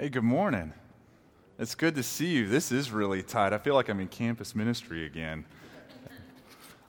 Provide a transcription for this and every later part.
Hey, good morning. It's good to see you. This is really tight. I feel like I'm in campus ministry again.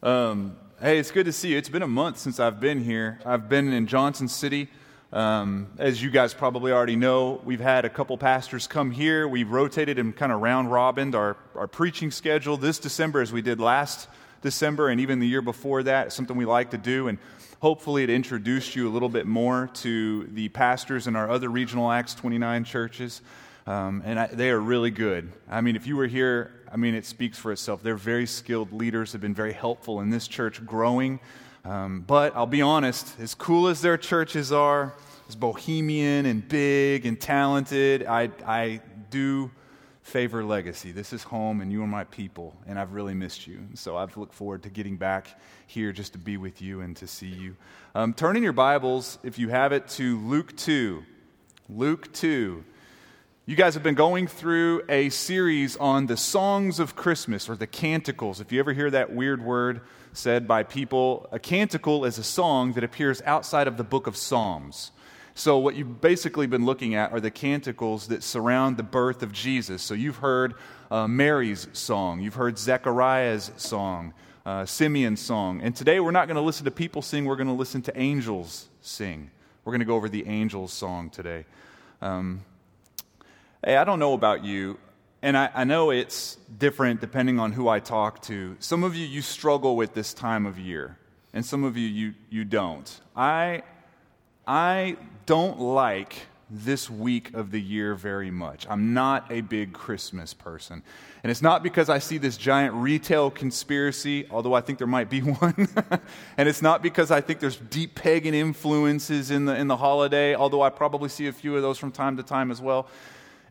Um, hey, it's good to see you. It's been a month since I've been here. I've been in Johnson City. Um, as you guys probably already know, we've had a couple pastors come here. We've rotated and kind of round robined our, our preaching schedule this December as we did last December and even the year before that. It's something we like to do. And hopefully it introduced you a little bit more to the pastors in our other regional Acts 29 churches. Um, and I, they are really good. I mean, if you were here, I mean, it speaks for itself. They're very skilled leaders, have been very helpful in this church growing. Um, but I'll be honest, as cool as their churches are, as bohemian and big and talented, I, I do favor legacy. This is home, and you are my people, and I've really missed you. So I've looked forward to getting back here just to be with you and to see you. Um, turn in your Bibles, if you have it, to Luke 2. Luke 2. You guys have been going through a series on the songs of Christmas or the canticles. If you ever hear that weird word said by people, a canticle is a song that appears outside of the book of Psalms. So, what you've basically been looking at are the canticles that surround the birth of Jesus. So, you've heard uh, Mary's song, you've heard Zechariah's song, uh, Simeon's song. And today we're not going to listen to people sing, we're going to listen to angels sing. We're going to go over the angels song today. Um, hey, I don't know about you, and I, I know it's different depending on who I talk to. Some of you, you struggle with this time of year, and some of you, you, you don't. I, I don't like this week of the year very much. I'm not a big Christmas person. And it's not because I see this giant retail conspiracy, although I think there might be one. and it's not because I think there's deep pagan influences in the, in the holiday, although I probably see a few of those from time to time as well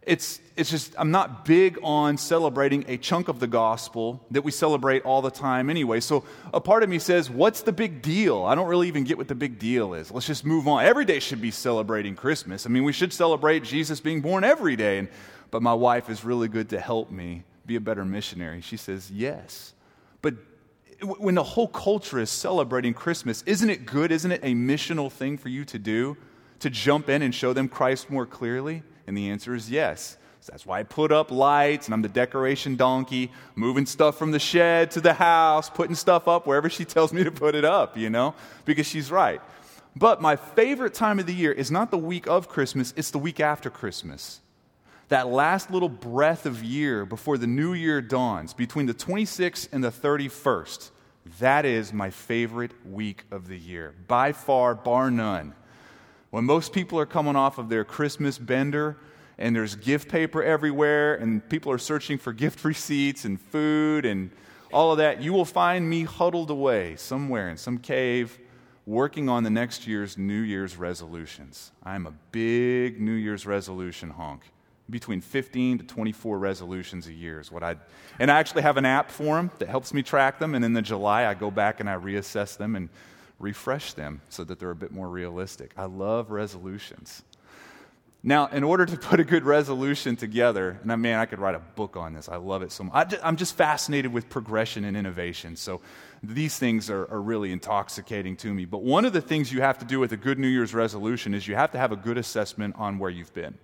it's, it's just, I'm not big on celebrating a chunk of the gospel that we celebrate all the time anyway. So a part of me says, What's the big deal? I don't really even get what the big deal is. Let's just move on. Every day should be celebrating Christmas. I mean, we should celebrate Jesus being born every day. And, but my wife is really good to help me be a better missionary. She says, Yes. But when the whole culture is celebrating Christmas, isn't it good? Isn't it a missional thing for you to do? To jump in and show them Christ more clearly? And the answer is yes. So that's why I put up lights and I'm the decoration donkey, moving stuff from the shed to the house, putting stuff up wherever she tells me to put it up, you know, because she's right. But my favorite time of the year is not the week of Christmas, it's the week after Christmas. That last little breath of year before the new year dawns, between the 26th and the 31st. That is my favorite week of the year, by far, bar none. When most people are coming off of their Christmas bender and there's gift paper everywhere and people are searching for gift receipts and food and all of that, you will find me huddled away somewhere in some cave working on the next year's New Year's resolutions. I'm a big New Year's resolution honk. Between 15 to 24 resolutions a year is what I and I actually have an app for them that helps me track them and in the July I go back and I reassess them and refresh them so that they're a bit more realistic. I love resolutions. Now, in order to put a good resolution together, and I mean, I could write a book on this. I love it so much. I am just fascinated with progression and innovation. So these things are, are really intoxicating to me. But one of the things you have to do with a good New Year's resolution is you have to have a good assessment on where you've been.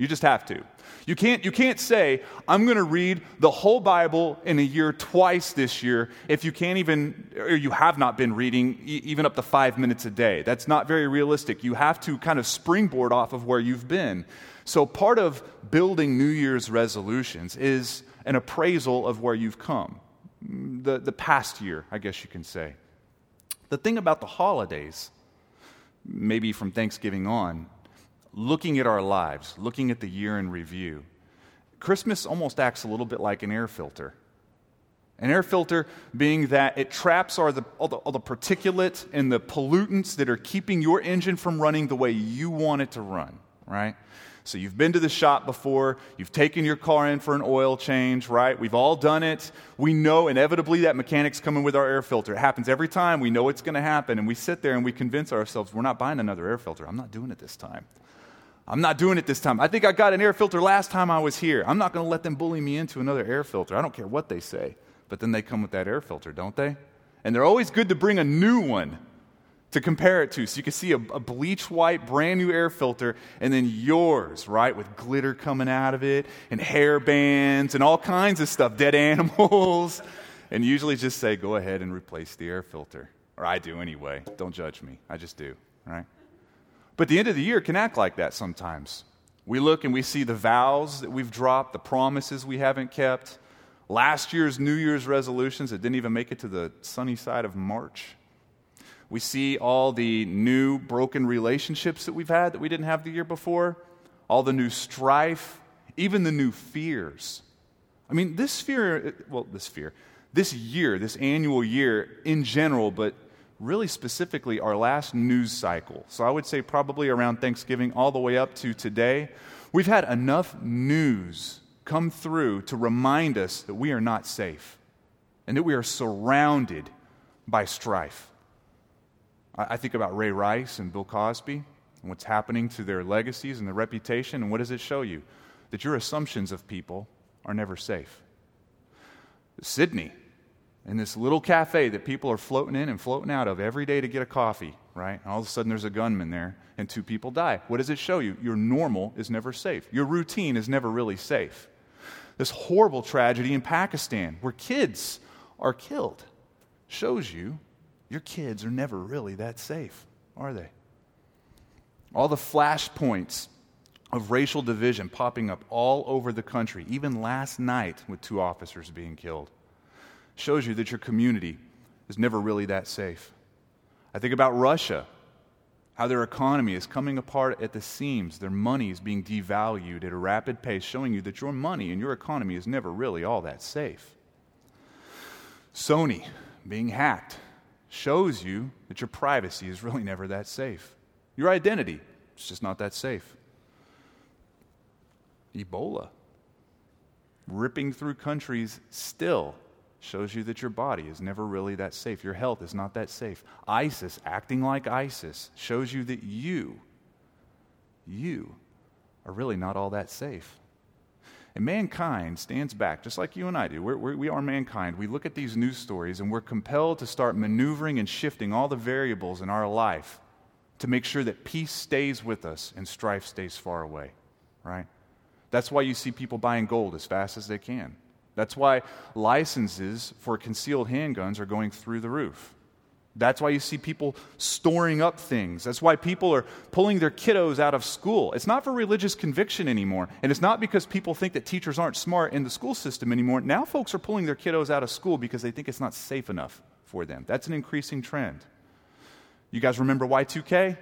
You just have to. You can't, you can't say, I'm going to read the whole Bible in a year twice this year if you can't even, or you have not been reading e- even up to five minutes a day. That's not very realistic. You have to kind of springboard off of where you've been. So, part of building New Year's resolutions is an appraisal of where you've come, the, the past year, I guess you can say. The thing about the holidays, maybe from Thanksgiving on, looking at our lives, looking at the year in review, Christmas almost acts a little bit like an air filter. An air filter being that it traps all the, all, the, all the particulate and the pollutants that are keeping your engine from running the way you want it to run, right? So you've been to the shop before, you've taken your car in for an oil change, right? We've all done it. We know inevitably that mechanic's coming with our air filter. It happens every time. We know it's going to happen. And we sit there and we convince ourselves we're not buying another air filter. I'm not doing it this time. I'm not doing it this time. I think I got an air filter last time I was here. I'm not going to let them bully me into another air filter. I don't care what they say. But then they come with that air filter, don't they? And they're always good to bring a new one to compare it to. So you can see a, a, bleach white, brand new air filter, and then yours, right, with glitter coming out of it, and hair bands, and all kinds of stuff, dead animals. and usually just say, go ahead and replace the air filter. Or I do anyway. Don't judge me. I just do, right? But the end of the year can act like that sometimes. We look and we see the vows that we've dropped, the promises we haven't kept, last year's New Year's resolutions that didn't even make it to the sunny side of March. We see all the new broken relationships that we've had that we didn't have the year before, all the new strife, even the new fears. I mean, this fear, well, this fear, this year, this annual year in general, but really specifically our last news cycle. So I would say probably around Thanksgiving all the way up to today, we've had enough news come through to remind us that we are not safe and that we are surrounded by strife. I think about Ray Rice and Bill Cosby and what's happening to their legacies and their reputation, and what does it show you? That your assumptions of people are never safe. Sydney, in this little cafe that people are floating in and floating out of every day to get a coffee, right? And all of a sudden there's a gunman there and two people die. What does it show you? Your normal is never safe. Your routine is never really safe. This horrible tragedy in Pakistan where kids are killed shows you your kids are never really that safe, are they? All the flashpoints of racial division popping up all over the country, even last night with two officers being killed, shows you that your community is never really that safe. I think about Russia, how their economy is coming apart at the seams, their money is being devalued at a rapid pace, showing you that your money and your economy is never really all that safe. Sony being hacked shows you that your privacy is really never that safe. Your identity is just not that safe. Ebola, ripping through countries still, shows you that your body is never really that safe. Your health is not that safe. ISIS, acting like ISIS, shows you that you, you, are really not all that safe. And mankind stands back, just like you and I do. We're, we're, we are mankind. We look at these news stories and we're compelled to start maneuvering and shifting all the variables in our life to make sure that peace stays with us and strife stays far away, right? That's why you see people buying gold as fast as they can. That's why licenses for concealed handguns are going through the roof. That's why you see people storing up things. That's why people are pulling their kiddos out of school. It's not for religious conviction anymore. And it's not because people think that teachers aren't smart in the school system anymore. Now folks are pulling their kiddos out of school because they think it's not safe enough for them. That's an increasing trend. You guys remember Y2K?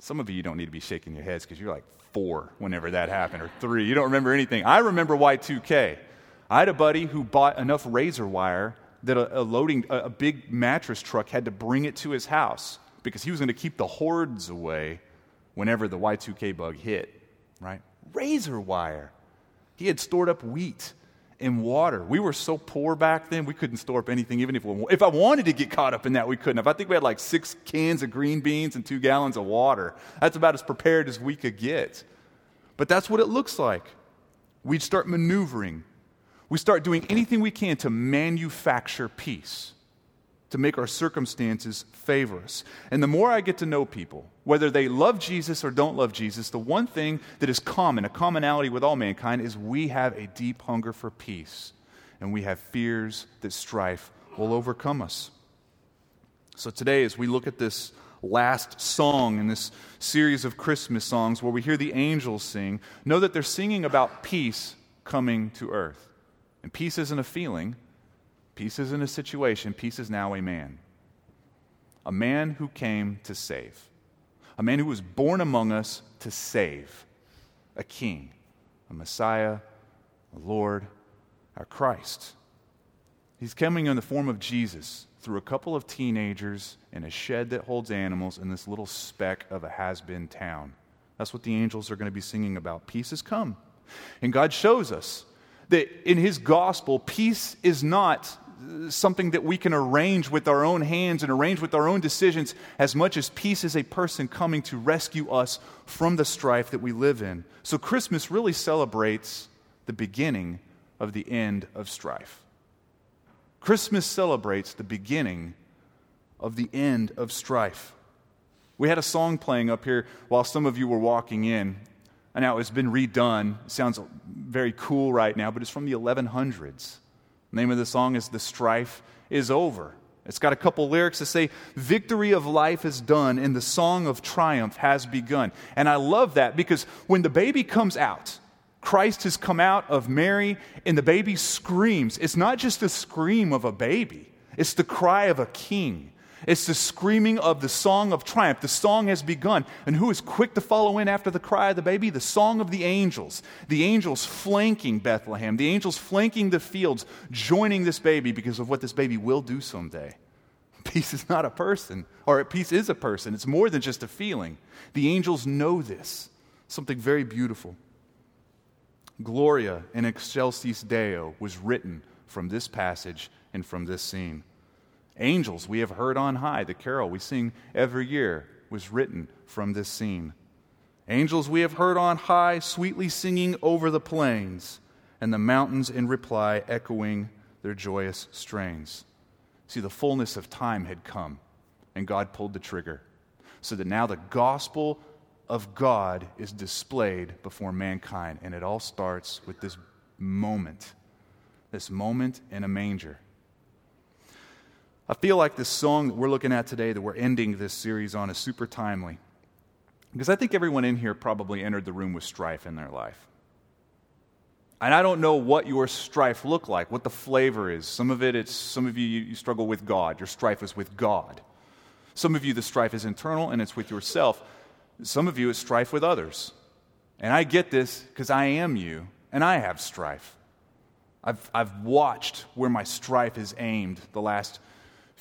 Some of you, don't need to be shaking your heads because you're like four whenever that happened, or three. You don't remember anything. I remember Y2K. I had a buddy who bought enough razor wire that a, a loading, a, a big mattress truck had to bring it to his house because he was going to keep the hordes away whenever the Y2K bug hit, right? Razor wire. He had stored up wheat and water. We were so poor back then, we couldn't store up anything, even if, we, if I wanted to get caught up in that, we couldn't have. I think we had like six cans of green beans and two gallons of water. That's about as prepared as we could get. But that's what it looks like. We'd start maneuvering we start doing anything we can to manufacture peace, to make our circumstances favor us. And the more I get to know people, whether they love Jesus or don't love Jesus, the one thing that is common, a commonality with all mankind, is we have a deep hunger for peace. And we have fears that strife will overcome us. So today, as we look at this last song in this series of Christmas songs where we hear the angels sing, know that they're singing about peace coming to earth. And peace isn't a feeling, peace isn't a situation, peace is now a man. A man who came to save. A man who was born among us to save. A king, a Messiah, a Lord, our Christ. He's coming in the form of Jesus through a couple of teenagers in a shed that holds animals in this little speck of a has been town. That's what the angels are going to be singing about. Peace has come. And God shows us that in his gospel, peace is not something that we can arrange with our own hands and arrange with our own decisions as much as peace is a person coming to rescue us from the strife that we live in. So Christmas really celebrates the beginning of the end of strife. Christmas celebrates the beginning of the end of strife. We had a song playing up here while some of you were walking in. Now it's been redone. It sounds very cool right now, but it's from the 1100s. The name of the song is The Strife is Over. It's got a couple lyrics that say, Victory of life is done and the song of triumph has begun. And I love that because when the baby comes out, Christ has come out of Mary and the baby screams. It's not just the scream of a baby, it's the cry of a king. It's the screaming of the song of triumph. The song has begun. And who is quick to follow in after the cry of the baby? The song of the angels. The angels flanking Bethlehem, the angels flanking the fields, joining this baby because of what this baby will do someday. Peace is not a person, or peace is a person. It's more than just a feeling. The angels know this. Something very beautiful. Gloria in Excelsis Deo was written from this passage and from this scene. Angels we have heard on high, the carol we sing every year, was written from this scene. Angels we have heard on high, sweetly singing over the plains, and the mountains in reply echoing their joyous strains. See, the fullness of time had come, and God pulled the trigger, so that now the gospel of God is displayed before mankind. And it all starts with this moment, this moment in a manger. I feel like this song that we're looking at today, that we're ending this series on, is super timely. Because I think everyone in here probably entered the room with strife in their life. And I don't know what your strife looked like, what the flavor is. Some of it, it's some of you, you struggle with God. Your strife is with God. Some of you, the strife is internal and it's with yourself. Some of you, it's strife with others. And I get this because I am you and I have strife. I've, I've watched where my strife is aimed the last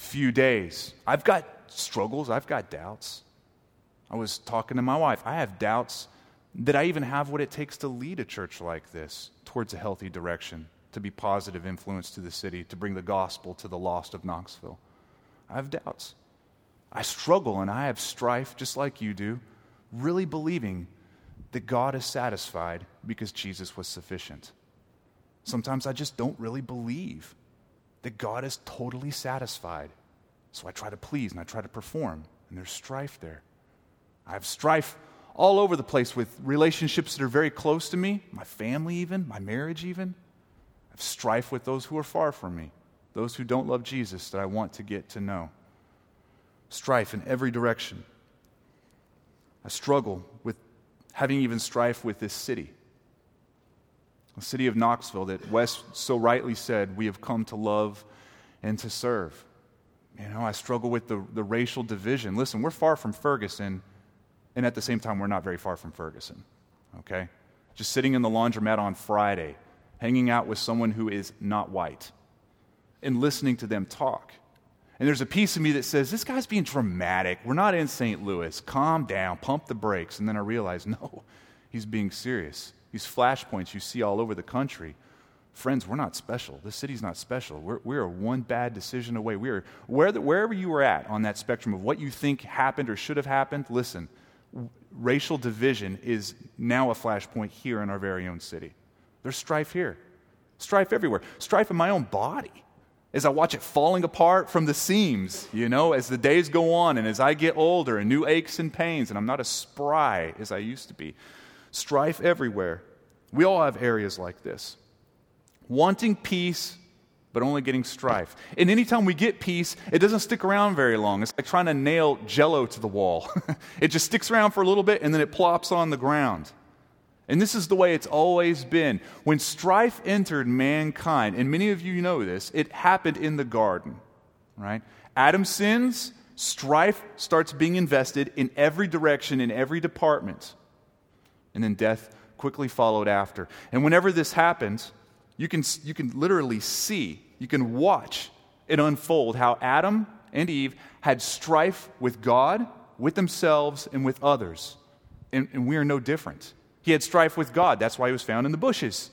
few days. I've got struggles, I've got doubts. I was talking to my wife. I have doubts that I even have what it takes to lead a church like this towards a healthy direction, to be positive influence to the city, to bring the gospel to the lost of Knoxville. I have doubts. I struggle and I have strife just like you do, really believing that God is satisfied because Jesus was sufficient. Sometimes I just don't really believe that God is totally satisfied. So I try to please and I try to perform, and there's strife there. I have strife all over the place with relationships that are very close to me, my family, even, my marriage, even. I have strife with those who are far from me, those who don't love Jesus that I want to get to know. Strife in every direction. I struggle with having even strife with this city the city of Knoxville that Wes so rightly said we have come to love and to serve. You know, I struggle with the, the racial division. Listen, we're far from Ferguson, and at the same time, we're not very far from Ferguson, okay? Just sitting in the laundromat on Friday, hanging out with someone who is not white, and listening to them talk. And there's a piece of me that says, This guy's being dramatic. We're not in St. Louis. Calm down, pump the brakes. And then I realize, no, he's being serious these flashpoints you see all over the country. Friends, we're not special. This city's not special. We're, we're one bad decision away. We are, where the, wherever you are at on that spectrum of what you think happened or should have happened, listen, racial division is now a flashpoint here in our very own city. There's strife here, strife everywhere, strife in my own body. As I watch it falling apart from the seams, you know, as the days go on and as I get older and new aches and pains, and I'm not as spry as I used to be strife everywhere. We all have areas like this. Wanting peace, but only getting strife. And anytime we get peace, it doesn't stick around very long. It's like trying to nail jello to the wall. it just sticks around for a little bit and then it plops on the ground. And this is the way it's always been. When strife entered mankind, and many of you know this, it happened in the garden, right? Adam sins, strife starts being invested in every direction, in every department and then death quickly followed after. And whenever this happens, you can, you can literally see, you can watch it unfold how Adam and Eve had strife with God, with themselves, and with others. And, and we are no different. He had strife with God. That's why he was found in the bushes.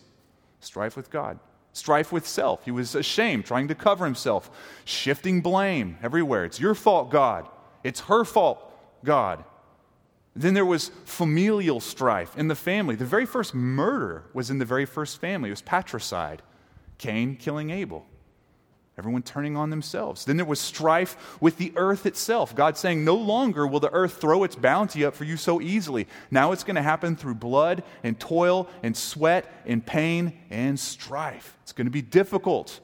Strife with God. Strife with self. He was ashamed, trying to cover himself, shifting blame everywhere. It's your fault, God. It's her fault, God. Then there was familial strife in the family. The very first murder was in the very first family. It was patricide, Cain killing Abel. everyone turning on themselves. Then there was strife with the earth itself. God saying, No longer will the earth throw its bounty up for you so easily. Now it's going to happen through blood and toil and sweat and pain and strife. It's going to be difficult.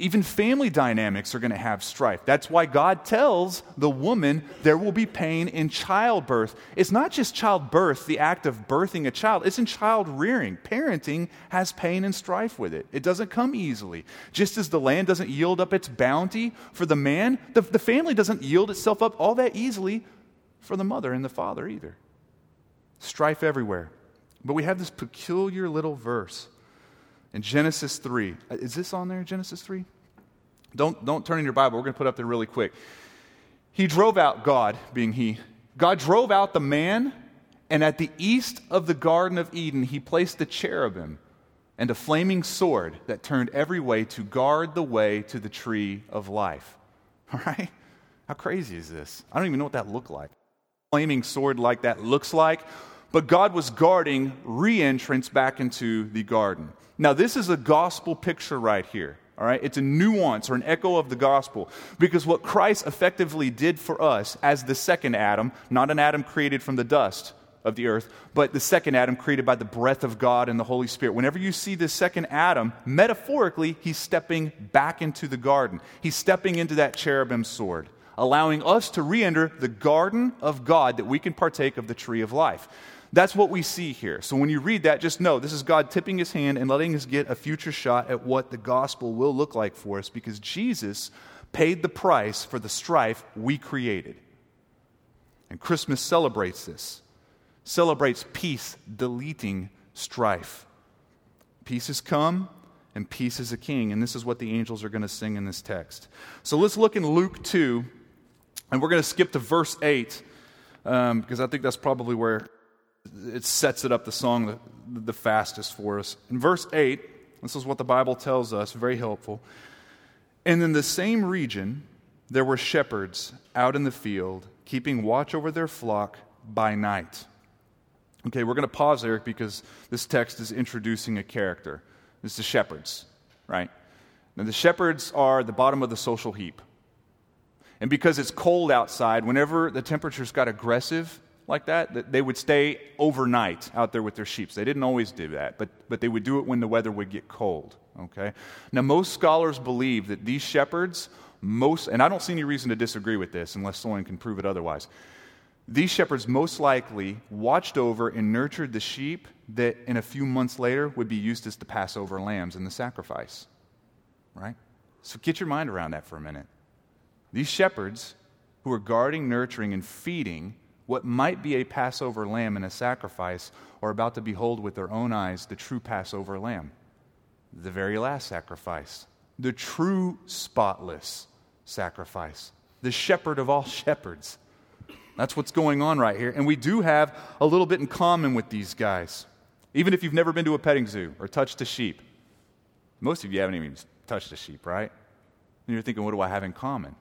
Even family dynamics are going to have strife. That's why God tells the woman there will be pain in childbirth. It's not just childbirth, the act of birthing a child, it's in child rearing. Parenting has pain and strife with it. It doesn't come easily. Just as the land doesn't yield up its bounty for the man, the, the family doesn't yield itself up all that easily for the mother and the father either. Strife everywhere. But we have this peculiar little verse in Genesis 3. Uh, is this on there, Genesis 3? Don't, don't turn in your Bible. We're going to put up there really quick. He drove out, God being He, God drove out the man, and at the east of the Garden of Eden, He placed a cherubim and a flaming sword that turned every way to guard the way to the tree of life. All right? How crazy is this? I don't even know what that looked like. Flaming sword like that looks like, but God was guarding re entrance back into the garden. Now, this is a gospel picture right here. All right? It's a nuance or an echo of the gospel. Because what Christ effectively did for us as the second Adam, not an Adam created from the dust of the earth, but the second Adam created by the breath of God and the Holy Spirit. Whenever you see this second Adam, metaphorically, he's stepping back into the garden. He's stepping into that cherubim sword, allowing us to re enter the garden of God that we can partake of the tree of life. That's what we see here. So when you read that, just know this is God tipping his hand and letting us get a future shot at what the gospel will look like for us because Jesus paid the price for the strife we created. And Christmas celebrates this, celebrates peace deleting strife. Peace has come and peace is a king. And this is what the angels are going to sing in this text. So let's look in Luke 2, and we're going to skip to verse 8 um, because I think that's probably where it sets it up the song the, the fastest for us. In verse 8, this is what the Bible tells us, very helpful. And in the same region, there were shepherds out in the field, keeping watch over their flock by night. Okay, we're going to pause there because this text is introducing a character. It's the shepherds, right? Now, the shepherds are the bottom of the social heap. And because it's cold outside, whenever the temperatures got aggressive, like that, that they would stay overnight out there with their sheep. They didn't always do that, but, but they would do it when the weather would get cold. Okay? Now, most scholars believe that these shepherds, most, and I don't see any reason to disagree with this unless someone can prove it otherwise. These shepherds most likely watched over and nurtured the sheep that in a few months later would be used as the Passover lambs in the sacrifice. Right? So get your mind around that for a minute. These shepherds who are guarding, nurturing, and feeding what might be a Passover lamb in a sacrifice are about to behold with their own eyes the true Passover lamb, the very last sacrifice, the true spotless sacrifice, the shepherd of all shepherds. That's what's going on right here. And we do have a little bit in common with these guys. Even if you've never been to a petting zoo or touched a sheep, most of you haven't even touched a sheep, right? And you're thinking, what do I have in common?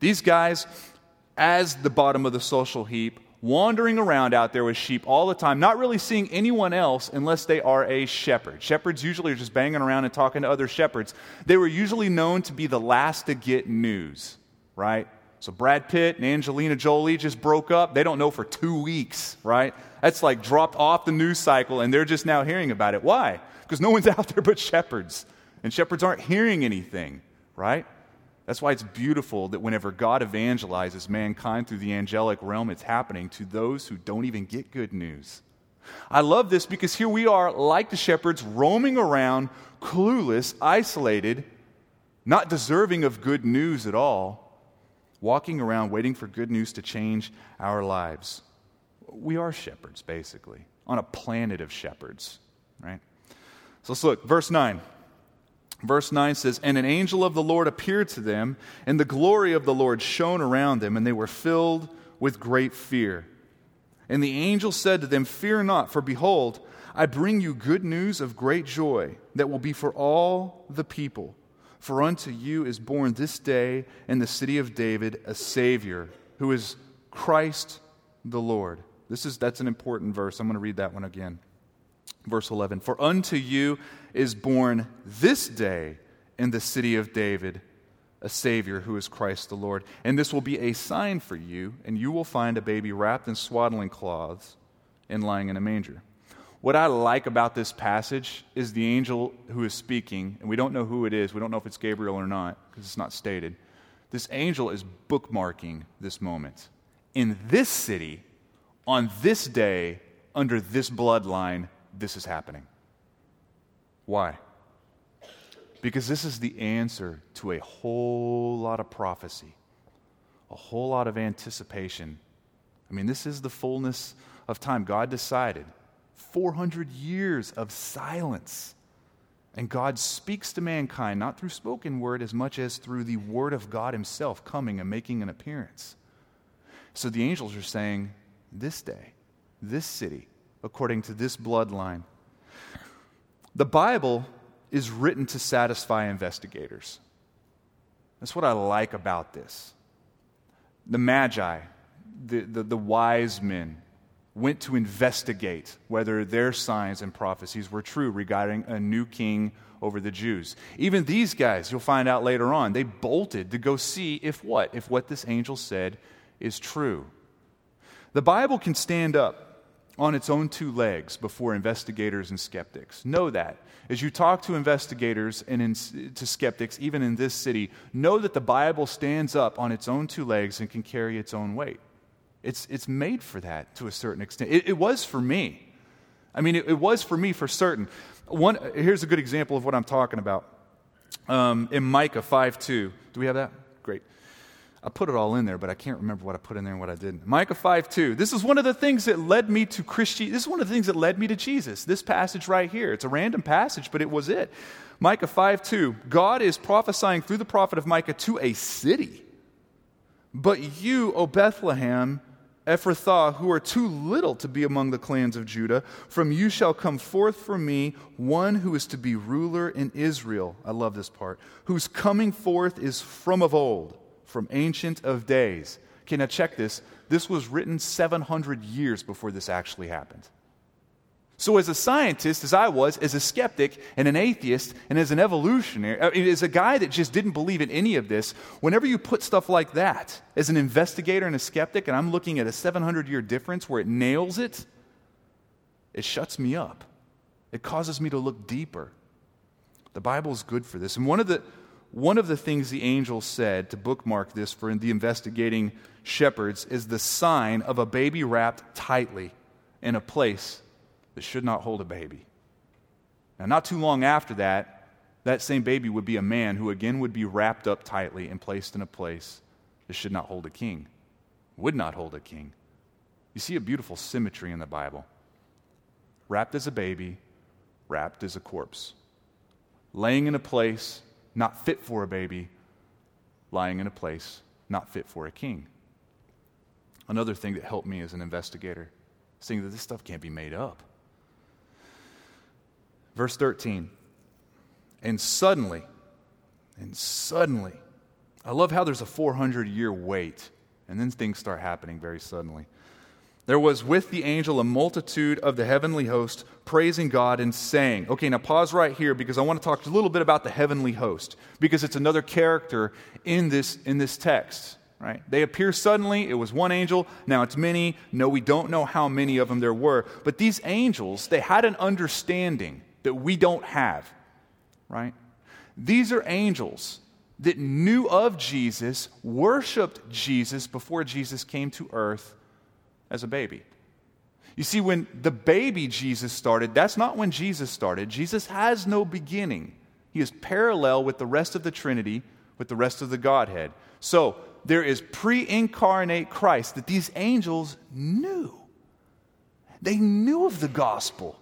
These guys as the bottom of the social heap, wandering around out there with sheep all the time, not really seeing anyone else unless they are a shepherd. Shepherds usually are just banging around and talking to other shepherds. They were usually known to be the last to get news, right? So Brad Pitt and Angelina Jolie just broke up. They don't know for two weeks, right? That's like dropped off the news cycle and they're just now hearing about it. Why? Because no one's out there but shepherds. And shepherds aren't hearing anything, right? That's why it's beautiful that whenever God evangelizes mankind through the angelic realm, it's happening to those who don't even get good news. I love this because here we are, like the shepherds, roaming around, clueless, isolated, not deserving of good news at all, walking around waiting for good news to change our lives. We are shepherds, basically, on a planet of shepherds, right? So let's look. Verse 9. Verse 9 says, And an angel of the Lord appeared to them, and the glory of the Lord shone around them, and they were filled with great fear. And the angel said to them, Fear not, for behold, I bring you good news of great joy that will be for all the people. For unto you is born this day in the city of David a Savior, who is Christ the Lord. This is, that's an important verse. I'm going to read that one again. Verse 11 For unto you is born this day in the city of David a Savior who is Christ the Lord. And this will be a sign for you, and you will find a baby wrapped in swaddling cloths and lying in a manger. What I like about this passage is the angel who is speaking, and we don't know who it is. We don't know if it's Gabriel or not, because it's not stated. This angel is bookmarking this moment. In this city, on this day, under this bloodline, this is happening. Why? Because this is the answer to a whole lot of prophecy, a whole lot of anticipation. I mean, this is the fullness of time. God decided 400 years of silence. And God speaks to mankind not through spoken word as much as through the word of God Himself coming and making an appearance. So the angels are saying, This day, this city, according to this bloodline. The Bible is written to satisfy investigators. That's what I like about this. The Magi, the, the, the, wise men, went to investigate whether their signs and prophecies were true regarding a new king over the Jews. Even these guys, you'll find out later on, they bolted to go see if what? If what this angel said is true. The Bible can stand up on its own two legs before investigators and skeptics. Know that. As you talk to investigators and in, to skeptics, even in this city, know that the Bible stands up on its own two legs and can carry its own weight. It's, it's made for that to a certain extent. It, it was for me. I mean, it, it, was for me for certain. One, here's a good example of what I'm talking about. Um, in Micah 5 2. Do we have that? Great. I put it all in there, but I can't remember what I put in there and what I didn't. Micah 5 2. This is one of the things that led me to Christianity. This is one of the things that led me to Jesus. This passage right here. It's a random passage, but it was it. Micah 5 2. God is prophesying through the prophet of Micah to a city. But you, O Bethlehem, Ephrathah, who are too little to be among the clans of Judah, from you shall come forth for me one who is to be ruler in Israel. I love this part. Whose coming forth is from of old from Ancient of Days. Okay, now check this. This was written 700 years before this actually happened. So, as a scientist, as I was, as a skeptic and an atheist, and as an evolutionary, uh, as a guy that just didn't believe in any of this, whenever you put stuff like that, as an investigator and a skeptic, and I'm looking at a 700 year difference where it nails it, it shuts me up. It causes me to look deeper. The Bible is good for this. And one of the, one of the things the angel said to bookmark this for the investigating shepherds is the sign of a baby wrapped tightly in a place that should not hold a baby. Now, not too long after that, that same baby would be a man who again would be wrapped up tightly and placed in a place that should not hold a king, would not hold a king. You see a beautiful symmetry in the Bible. Wrapped as a baby, wrapped as a corpse, laying in a place not fit for a baby, lying in a place not fit for a king. Another thing that helped me as an investigator, seeing that this stuff can't be made up. Verse 13. And suddenly, and suddenly, I love how there's a 400 year wait, and then things start happening very suddenly. There was with the angel a multitude of the heavenly host praising God and saying, okay, now pause right here because I want to talk a little bit about the heavenly host because it's another character in this, in this text, right? They appear suddenly. It was one angel. Now it's many. No, we don't know how many of them there were. But these angels, they had an understanding that we don't have, right? These are angels that knew of Jesus, worshiped Jesus before Jesus came to earth as a baby. You see, when the baby Jesus started, that's not when Jesus started. Jesus has no beginning. He is parallel with the rest of the Trinity, with the rest of the Godhead. So there is pre incarnate Christ that these angels knew. They knew of the gospel,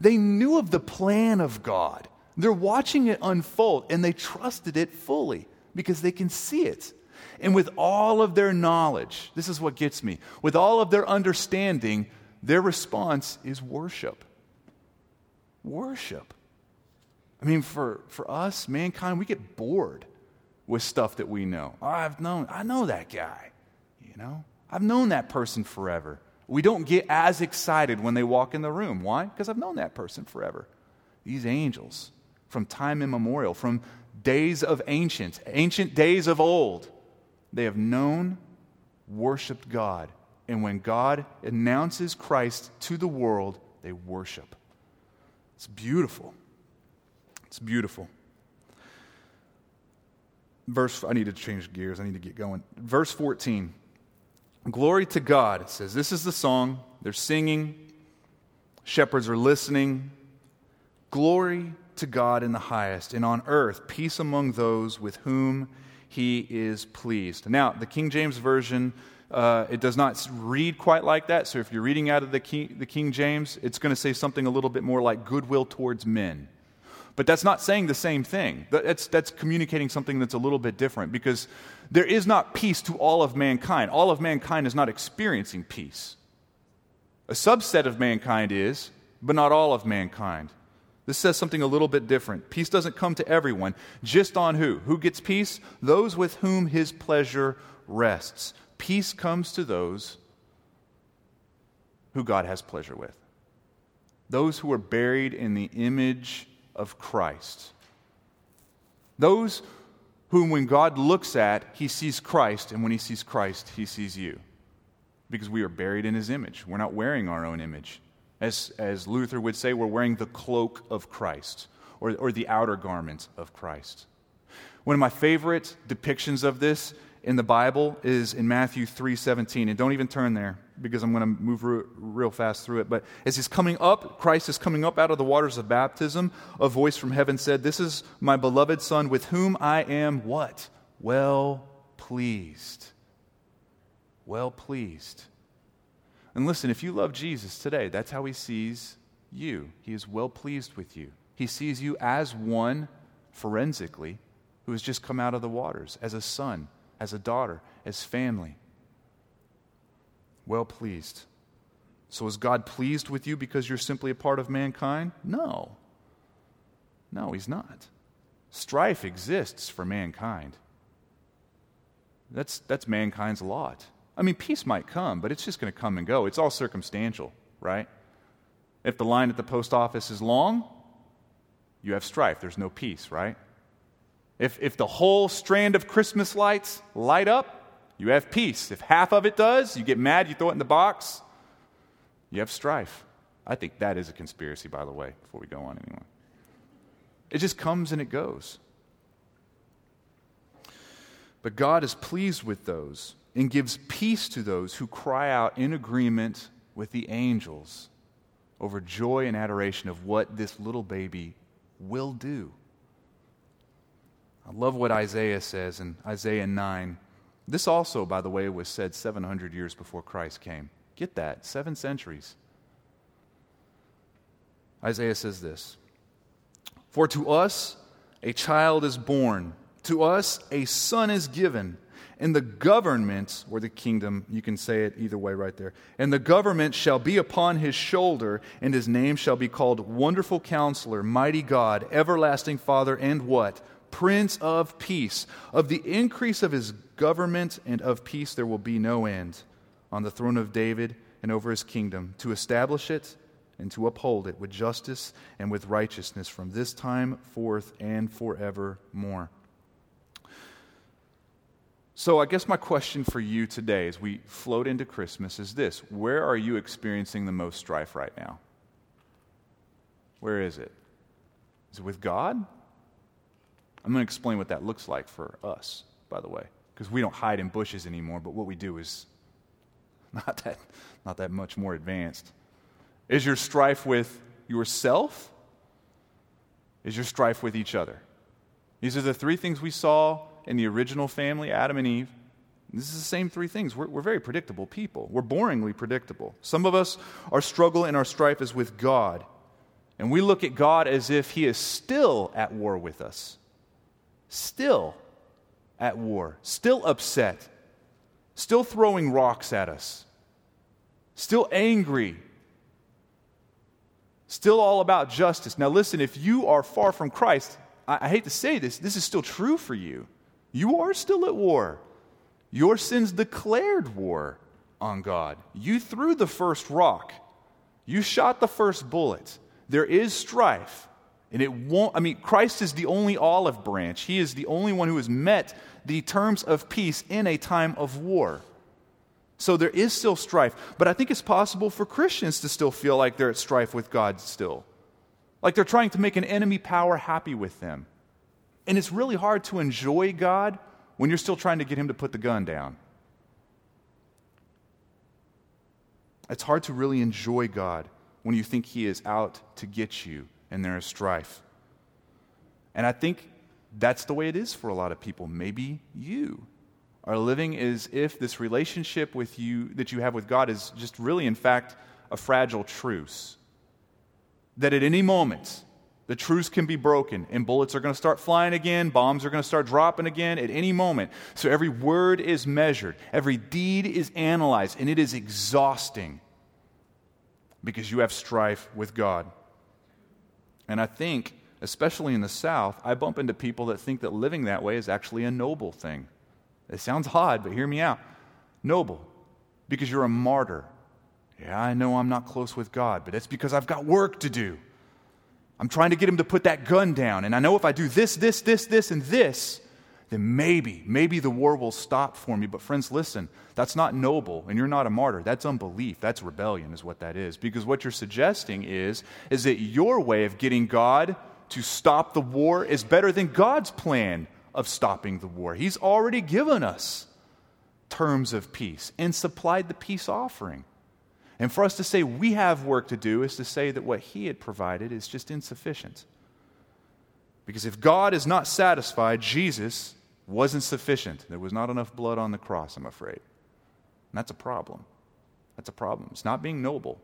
they knew of the plan of God. They're watching it unfold and they trusted it fully because they can see it. And with all of their knowledge, this is what gets me, with all of their understanding, their response is worship. Worship. I mean, for, for us, mankind, we get bored with stuff that we know. Oh, I've known, I know that guy, you know? I've known that person forever. We don't get as excited when they walk in the room. Why? Because I've known that person forever. These angels, from time immemorial, from days of ancient, ancient days of old, they have known, worshiped God. And when God announces Christ to the world, they worship. It's beautiful. It's beautiful. Verse, I need to change gears. I need to get going. Verse 14. Glory to God. It says, This is the song. They're singing. Shepherds are listening. Glory to God in the highest, and on earth peace among those with whom he is pleased. Now, the King James Version, uh, it does not read quite like that. So if you're reading out of the King, the King James, it's going to say something a little bit more like goodwill towards men. But that's not saying the same thing. That's, that's communicating something that's a little bit different because there is not peace to all of mankind. All of mankind is not experiencing peace. A subset of mankind is, but not all of mankind. This says something a little bit different. Peace doesn't come to everyone, just on who? Who gets peace? Those with whom his pleasure rests. Peace comes to those who God has pleasure with. Those who are buried in the image of Christ. Those whom, when God looks at, he sees Christ, and when he sees Christ, he sees you. Because we are buried in his image. We're not wearing our own image. As, as Luther would say, we're wearing the cloak of Christ or, or the outer garment of Christ. One of my favorite depictions of this in the Bible is in Matthew 3:17. And don't even turn there because I'm going to move re- real fast through it. But as he's coming up, Christ is coming up out of the waters of baptism, a voice from heaven said, "This is my beloved son with whom I am what? Well pleased." Well pleased. And listen, if you love Jesus today, that's how he sees you. He is well pleased with you. He sees you as one, forensically, who has just come out of the waters, as a son, as a daughter, as family. Well pleased. So is God pleased with you because you're simply a part of mankind? No. No, he's not. Strife exists for mankind. That's, that's mankind's lot. I mean, peace might come, but it's just going to come and go. It's all circumstantial, right? If the line at the post office is long, you have strife. There's no peace, right? If, if the whole strand of Christmas lights light up, you have peace. If half of it does, you get mad, you throw it in the box, you have strife. I think that is a conspiracy, by the way, before we go on anyway. It just comes and it goes. But God is pleased with those and gives peace to those who cry out in agreement with the angels over joy and adoration of what this little baby will do. I love what Isaiah says in Isaiah 9. This also, by the way, was said 700 years before Christ came. Get that, seven centuries. Isaiah says this For to us a child is born, to us a son is given and the government, or the kingdom, you can say it either way right there. And the government shall be upon his shoulder, and his name shall be called Wonderful Counselor, Mighty God, Everlasting Father, and what? Prince of Peace. Of the increase of his government and of peace there will be no end on the throne of David and over his kingdom, to establish it and to uphold it with justice and with righteousness from this time forth and forevermore. So, I guess my question for you today as we float into Christmas is this Where are you experiencing the most strife right now? Where is it? Is it with God? I'm going to explain what that looks like for us, by the way, because we don't hide in bushes anymore, but what we do is not that, not that much more advanced. Is your strife with yourself? Is your strife with each other? These are the three things we saw in the original family, Adam and Eve, this is the same three things. We're, we're, very predictable people. We're boringly predictable. Some of us, our struggle and our strife is with God. And we look at God as if He is still at war with us. Still at war. Still upset. Still throwing rocks at us. Still angry. Still all about justice. Now, listen, if you are far from Christ, I, I hate to say this, this is still true for you. You are still at war. Your sins declared war on God. You threw the first rock. You shot the first bullet. There is strife. And it won't, I mean, Christ is the only olive branch. He is the only one who has met the terms of peace in a time of war. So there is still strife. But I think it's possible for Christians to still feel like they're at strife with God still. Like they're trying to make an enemy power happy with them. And it's really hard to enjoy God when you're still trying to get him to put the gun down. It's hard to really enjoy God when you think he is out to get you and there is strife. And I think that's the way it is for a lot of people. Maybe you are living as if this relationship with you that you have with God is just really, in fact, a fragile truce. That at any moment, the truce can be broken and bullets are going to start flying again, bombs are going to start dropping again at any moment. So every word is measured, every deed is analyzed, and it is exhausting because you have strife with God. And I think, especially in the South, I bump into people that think that living that way is actually a noble thing. It sounds odd, but hear me out. Noble, because you're a martyr. Yeah, I know I'm not close with God, but it's because I've got work to do. I'm trying to get him to put that gun down. And I know if I do this, this, this, this, and this, then maybe, maybe the war will stop for me. But friends, listen, that's not noble, and you're not a martyr. That's unbelief. That's rebellion, is what that is. Because what you're suggesting is, is that your way of getting God to stop the war is better than God's plan of stopping the war. He's already given us terms of peace and supplied the peace offering. And for us to say we have work to do is to say that what He had provided is just insufficient. Because if God is not satisfied, Jesus wasn't sufficient. There was not enough blood on the cross, I'm afraid. And that's a problem. That's a problem. It's not being noble.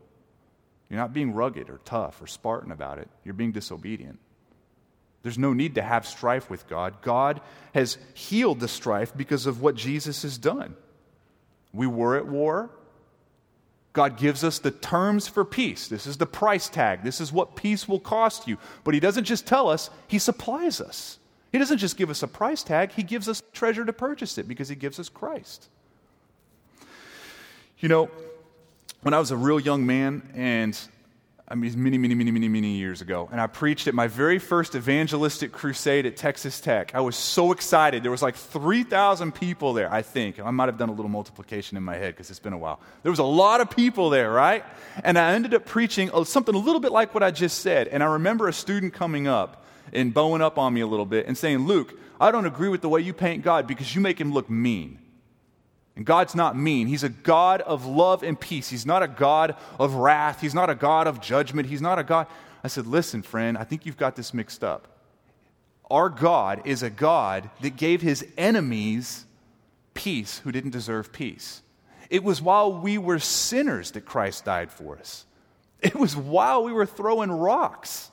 You're not being rugged or tough or Spartan about it. You're being disobedient. There's no need to have strife with God. God has healed the strife because of what Jesus has done. We were at war, God gives us the terms for peace. This is the price tag. This is what peace will cost you. But He doesn't just tell us, He supplies us. He doesn't just give us a price tag, He gives us treasure to purchase it because He gives us Christ. You know, when I was a real young man and I mean, many, many, many, many, many years ago. And I preached at my very first evangelistic crusade at Texas Tech. I was so excited. There was like 3,000 people there, I think. I might have done a little multiplication in my head because it's been a while. There was a lot of people there, right? And I ended up preaching something a little bit like what I just said. And I remember a student coming up and bowing up on me a little bit and saying, Luke, I don't agree with the way you paint God because you make him look mean. And God's not mean. He's a God of love and peace. He's not a God of wrath. He's not a God of judgment. He's not a God. I said, Listen, friend, I think you've got this mixed up. Our God is a God that gave his enemies peace who didn't deserve peace. It was while we were sinners that Christ died for us. It was while we were throwing rocks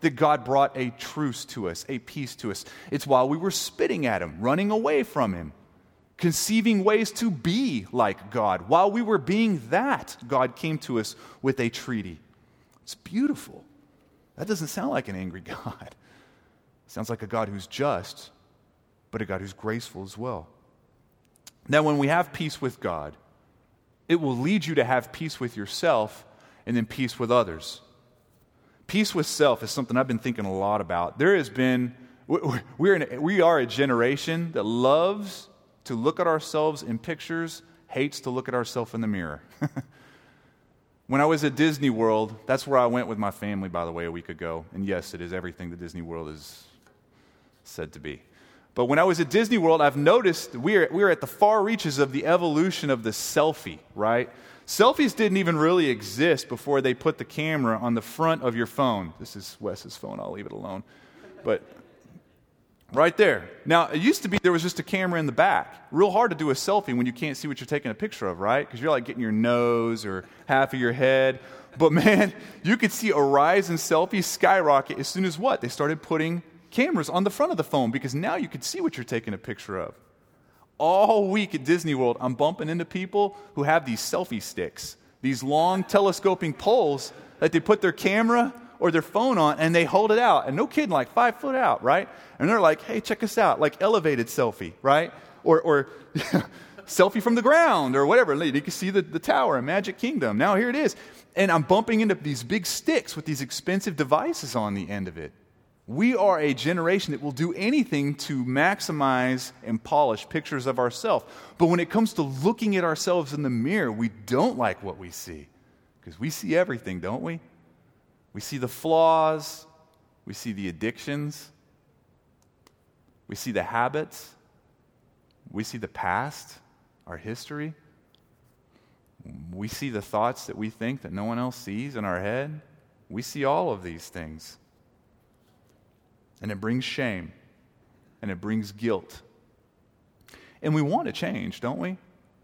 that God brought a truce to us, a peace to us. It's while we were spitting at him, running away from him conceiving ways to be like God. While we were being that, God came to us with a treaty. It's beautiful. That doesn't sound like an angry God. It sounds like a God who's just, but a God who's graceful as well. Now, when we have peace with God, it will lead you to have peace with yourself and then peace with others. Peace with self is something I've been thinking a lot about. There has been, we're in, we are a generation that loves to look at ourselves in pictures, hates to look at ourselves in the mirror. when I was at Disney World, that's where I went with my family, by the way, a week ago. And yes, it is everything that Disney World is said to be. But when I was at Disney World, I've noticed we're, we're at the far reaches of the evolution of the selfie, right? Selfies didn't even really exist before they put the camera on the front of your phone. This is Wes's phone, I'll leave it alone. But Right there. Now, it used to be there was just a camera in the back. Real hard to do a selfie when you can't see what you're taking a picture of, right? Because you're like getting your nose or half of your head. But man, you could see a rise in selfies skyrocket as soon as what? They started putting cameras on the front of the phone because now you could see what you're taking a picture of. All week at Disney World, I'm bumping into people who have these selfie sticks, these long telescoping poles that they put their camera or their phone on and they hold it out. And no kidding, like five foot out, right? And they're like, hey, check us out, like elevated selfie, right? Or, or selfie from the ground or whatever. You can see the, the tower in Magic Kingdom. Now here it is. And I'm bumping into these big sticks with these expensive devices on the end of it. We are a generation that will do anything to maximize and polish pictures of ourselves. But when it comes to looking at ourselves in the mirror, we don't like what we see. Because we see everything, don't we? We see the flaws, we see the addictions, we see the habits, we see the past, our history. We see the thoughts that we think that no one else sees in our head. We see all of these things. And it brings shame and it brings guilt. And we want to change, don't we?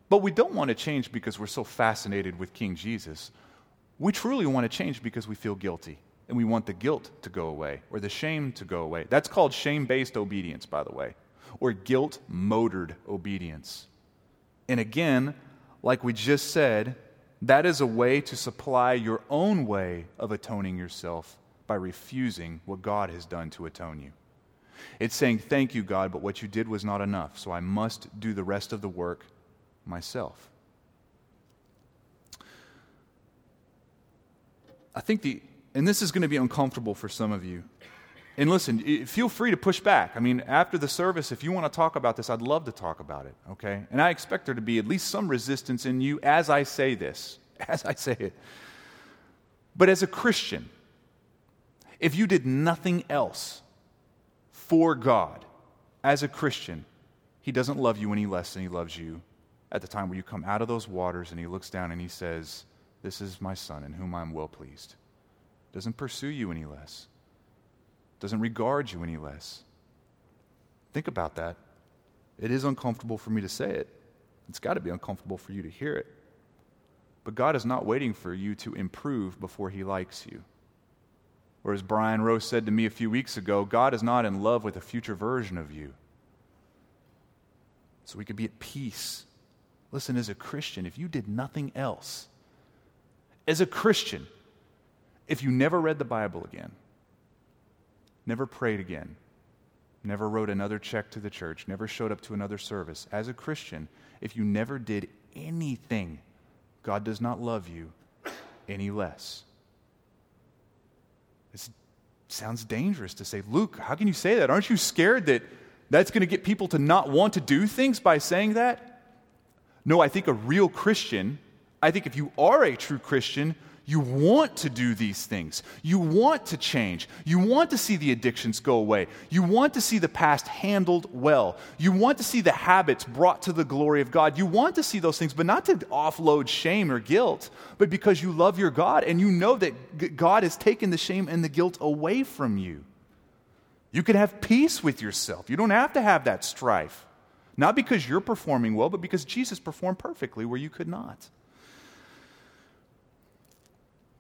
But we don't want to change because we're so fascinated with King Jesus. We truly want to change because we feel guilty and we want the guilt to go away or the shame to go away. That's called shame based obedience, by the way, or guilt motored obedience. And again, like we just said, that is a way to supply your own way of atoning yourself by refusing what God has done to atone you. It's saying, Thank you, God, but what you did was not enough, so I must do the rest of the work myself. I think the, and this is going to be uncomfortable for some of you. And listen, feel free to push back. I mean, after the service, if you want to talk about this, I'd love to talk about it, okay? And I expect there to be at least some resistance in you as I say this, as I say it. But as a Christian, if you did nothing else for God as a Christian, He doesn't love you any less than He loves you at the time where you come out of those waters and He looks down and He says, This is my Son in whom I'm well pleased. Doesn't pursue you any less doesn't regard you any less. Think about that. It is uncomfortable for me to say it. It's got to be uncomfortable for you to hear it. But God is not waiting for you to improve before He likes you. Or as Brian Rose said to me a few weeks ago, God is not in love with a future version of you. So we could be at peace. Listen, as a Christian, if you did nothing else, as a Christian, if you never read the Bible again, never prayed again, never wrote another check to the church, never showed up to another service. As a Christian, if you never did anything, God does not love you any less. It sounds dangerous to say, Luke, how can you say that? Aren't you scared that that's going to get people to not want to do things by saying that? No, I think a real Christian, I think if you are a true Christian, you want to do these things. You want to change. You want to see the addictions go away. You want to see the past handled well. You want to see the habits brought to the glory of God. You want to see those things, but not to offload shame or guilt, but because you love your God and you know that God has taken the shame and the guilt away from you. You can have peace with yourself. You don't have to have that strife. Not because you're performing well, but because Jesus performed perfectly where you could not.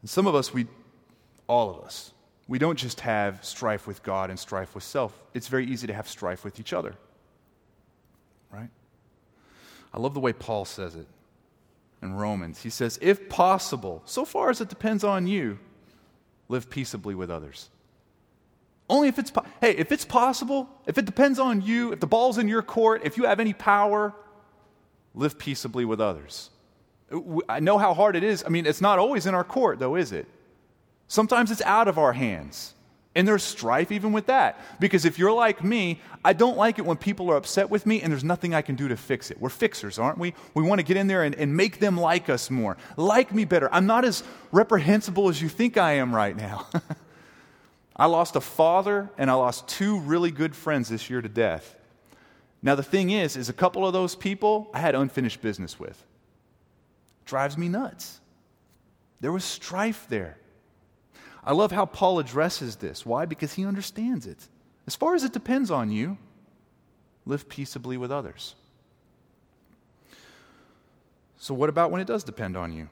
And some of us, we, all of us, we don't just have strife with God and strife with self. It's very easy to have strife with each other. Right? I love the way Paul says it in Romans. He says, if possible, so far as it depends on you, live peaceably with others. Only if it's, po- hey, if it's possible, if it depends on you, if the ball's in your court, if you have any power, live peaceably with others. I know how hard it is. I mean, it's not always in our court, though, is it? Sometimes it's out of our hands. And there's strife even with that. Because if you're like me, I don't like it when people are upset with me and there's nothing I can do to fix it. We're fixers, aren't we? We want to get in there and, and make them like us more, like me better. I'm not as reprehensible as you think I am right now. I lost a father and I lost two really good friends this year to death. Now, the thing is, is a couple of those people I had unfinished business with drives me nuts. There was strife there. I love how Paul addresses this. Why? Because he understands it. As far as it depends on you, live peaceably with others. So, what about when it does depend on you?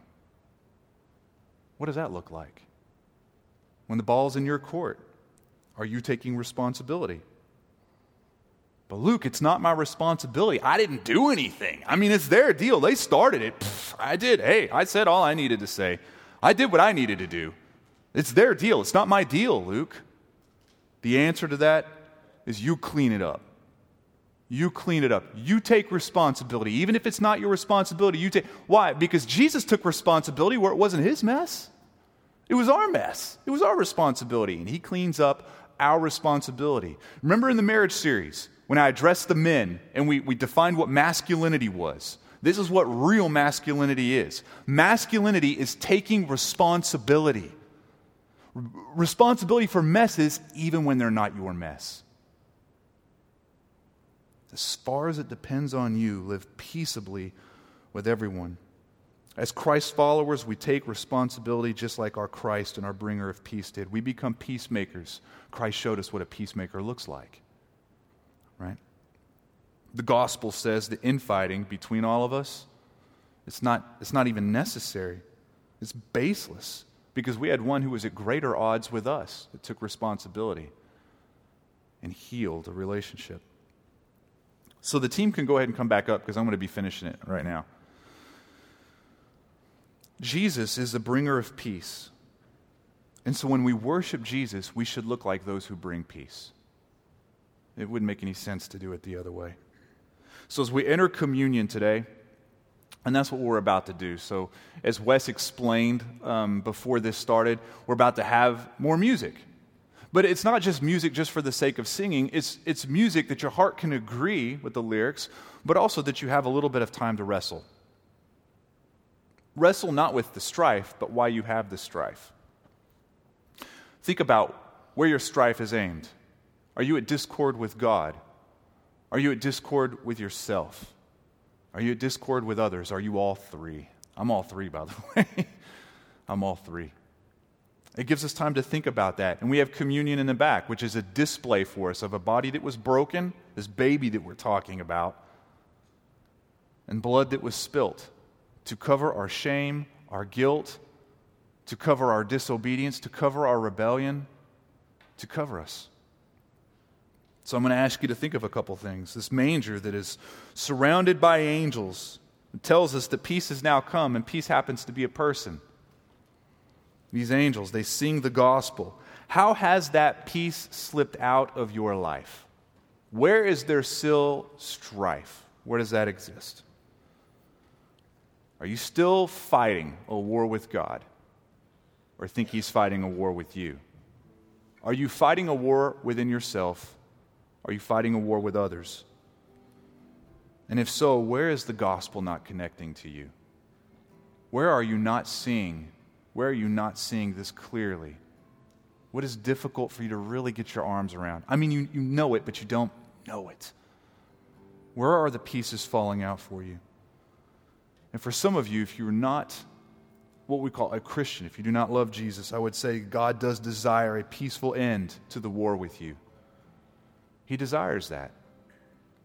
What does that look like? When the ball's in your court, are you taking responsibility? But Luke, it's not my responsibility. I didn't do anything. I mean, it's their deal. They started it. Pfft, I did. Hey, I said all I needed to say. I did what I needed to do. It's their deal. It's not my deal, Luke. The answer to that is you clean it up. You clean it up. You take responsibility. Even if it's not your responsibility, you take. Why? Because Jesus took responsibility where it wasn't his mess. It was our mess. It was our responsibility. And he cleans up our responsibility. Remember in the marriage series when I addressed the men and we, we defined what masculinity was? This is what real masculinity is. Masculinity is taking responsibility. Responsibility for messes, even when they're not your mess. As far as it depends on you, live peaceably with everyone. As Christ followers, we take responsibility just like our Christ and our bringer of peace did. We become peacemakers. Christ showed us what a peacemaker looks like. Right? The gospel says the infighting between all of us, it's not, it's not even necessary. It's baseless because we had one who was at greater odds with us that took responsibility and healed a relationship. So the team can go ahead and come back up because I'm going to be finishing it right now. Jesus is the bringer of peace. And so when we worship Jesus, we should look like those who bring peace. It wouldn't make any sense to do it the other way. So as we enter communion today, and that's what we're about to do. So, as Wes explained um, before this started, we're about to have more music. But it's not just music just for the sake of singing, it's, it's music that your heart can agree with the lyrics, but also that you have a little bit of time to wrestle. Wrestle not with the strife, but why you have the strife. Think about where your strife is aimed. Are you at discord with God? Are you at discord with yourself? Are you at discord with others? Are you all three? I'm all three, by the way. I'm all three. It gives us time to think about that. And we have communion in the back, which is a display for us of a body that was broken, this baby that we're talking about, and blood that was spilt to cover our shame, our guilt, to cover our disobedience, to cover our rebellion, to cover us. So I'm going to ask you to think of a couple things. This manger that is surrounded by angels tells us that peace has now come, and peace happens to be a person. These angels, they sing the gospel. How has that peace slipped out of your life? Where is there still strife? Where does that exist? Are you still fighting a war with God? Or think He's fighting a war with you? Are you fighting a war within yourself? Are you fighting a war with others? And if so, where is the gospel not connecting to you? Where are you not seeing? Where are you not seeing this clearly? What is difficult for you to really get your arms around? I mean, you, you know it, but you don't know it. Where are the pieces falling out for you? And for some of you, if you're not what we call a Christian, if you do not love Jesus, I would say God does desire a peaceful end to the war with you. He desires that.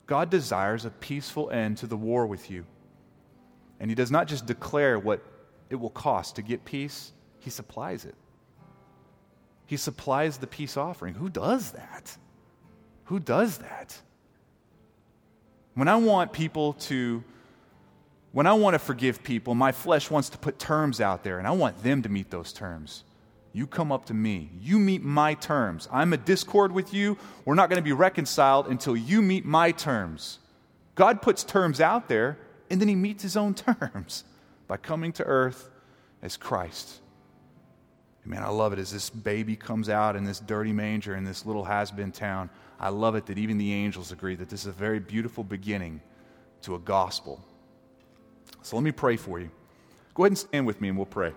God desires a peaceful end to the war with you. And He does not just declare what it will cost to get peace, He supplies it. He supplies the peace offering. Who does that? Who does that? When I want people to when I want to forgive people, my flesh wants to put terms out there, and I want them to meet those terms. You come up to me. You meet my terms. I'm a discord with you. We're not going to be reconciled until you meet my terms. God puts terms out there, and then he meets his own terms by coming to earth as Christ. man, I love it as this baby comes out in this dirty manger in this little has been town. I love it that even the angels agree that this is a very beautiful beginning to a gospel so let me pray for you. Go ahead and stand with me and we'll pray.